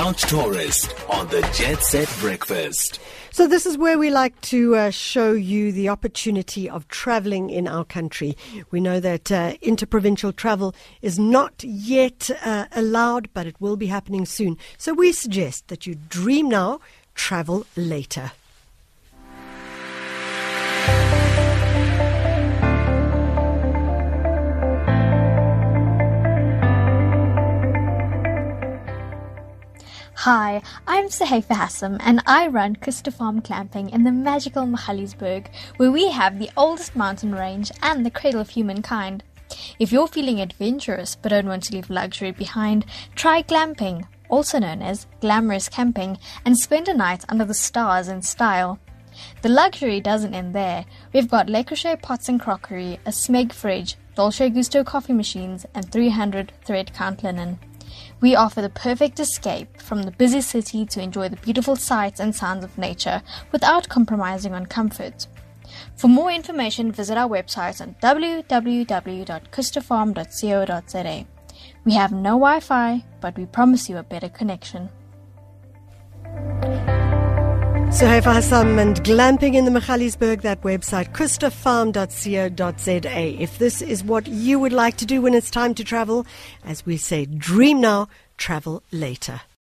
Couch Tourist on the Jet Set Breakfast. So, this is where we like to uh, show you the opportunity of traveling in our country. We know that uh, interprovincial travel is not yet uh, allowed, but it will be happening soon. So, we suggest that you dream now, travel later. Hi, I'm Sahifa Hassam and I run Koester Farm Glamping in the magical Magaliesberg, where we have the oldest mountain range and the cradle of humankind. If you're feeling adventurous but don't want to leave luxury behind, try glamping, also known as glamorous camping, and spend a night under the stars in style. The luxury doesn't end there. We've got Le Creuset pots and crockery, a Smeg fridge, Dolce Gusto coffee machines, and 300 thread count linen. We offer the perfect escape from the busy city to enjoy the beautiful sights and sounds of nature without compromising on comfort. For more information, visit our website on www.koesterfarm.co.za. We have no Wi Fi, but we promise you a better connection. Sahifa Hassam and glamping in the Magaliesberg, that website, koesterfarm.co.za. If this is what you would like to do when it's time to travel, as we say, dream now, travel later.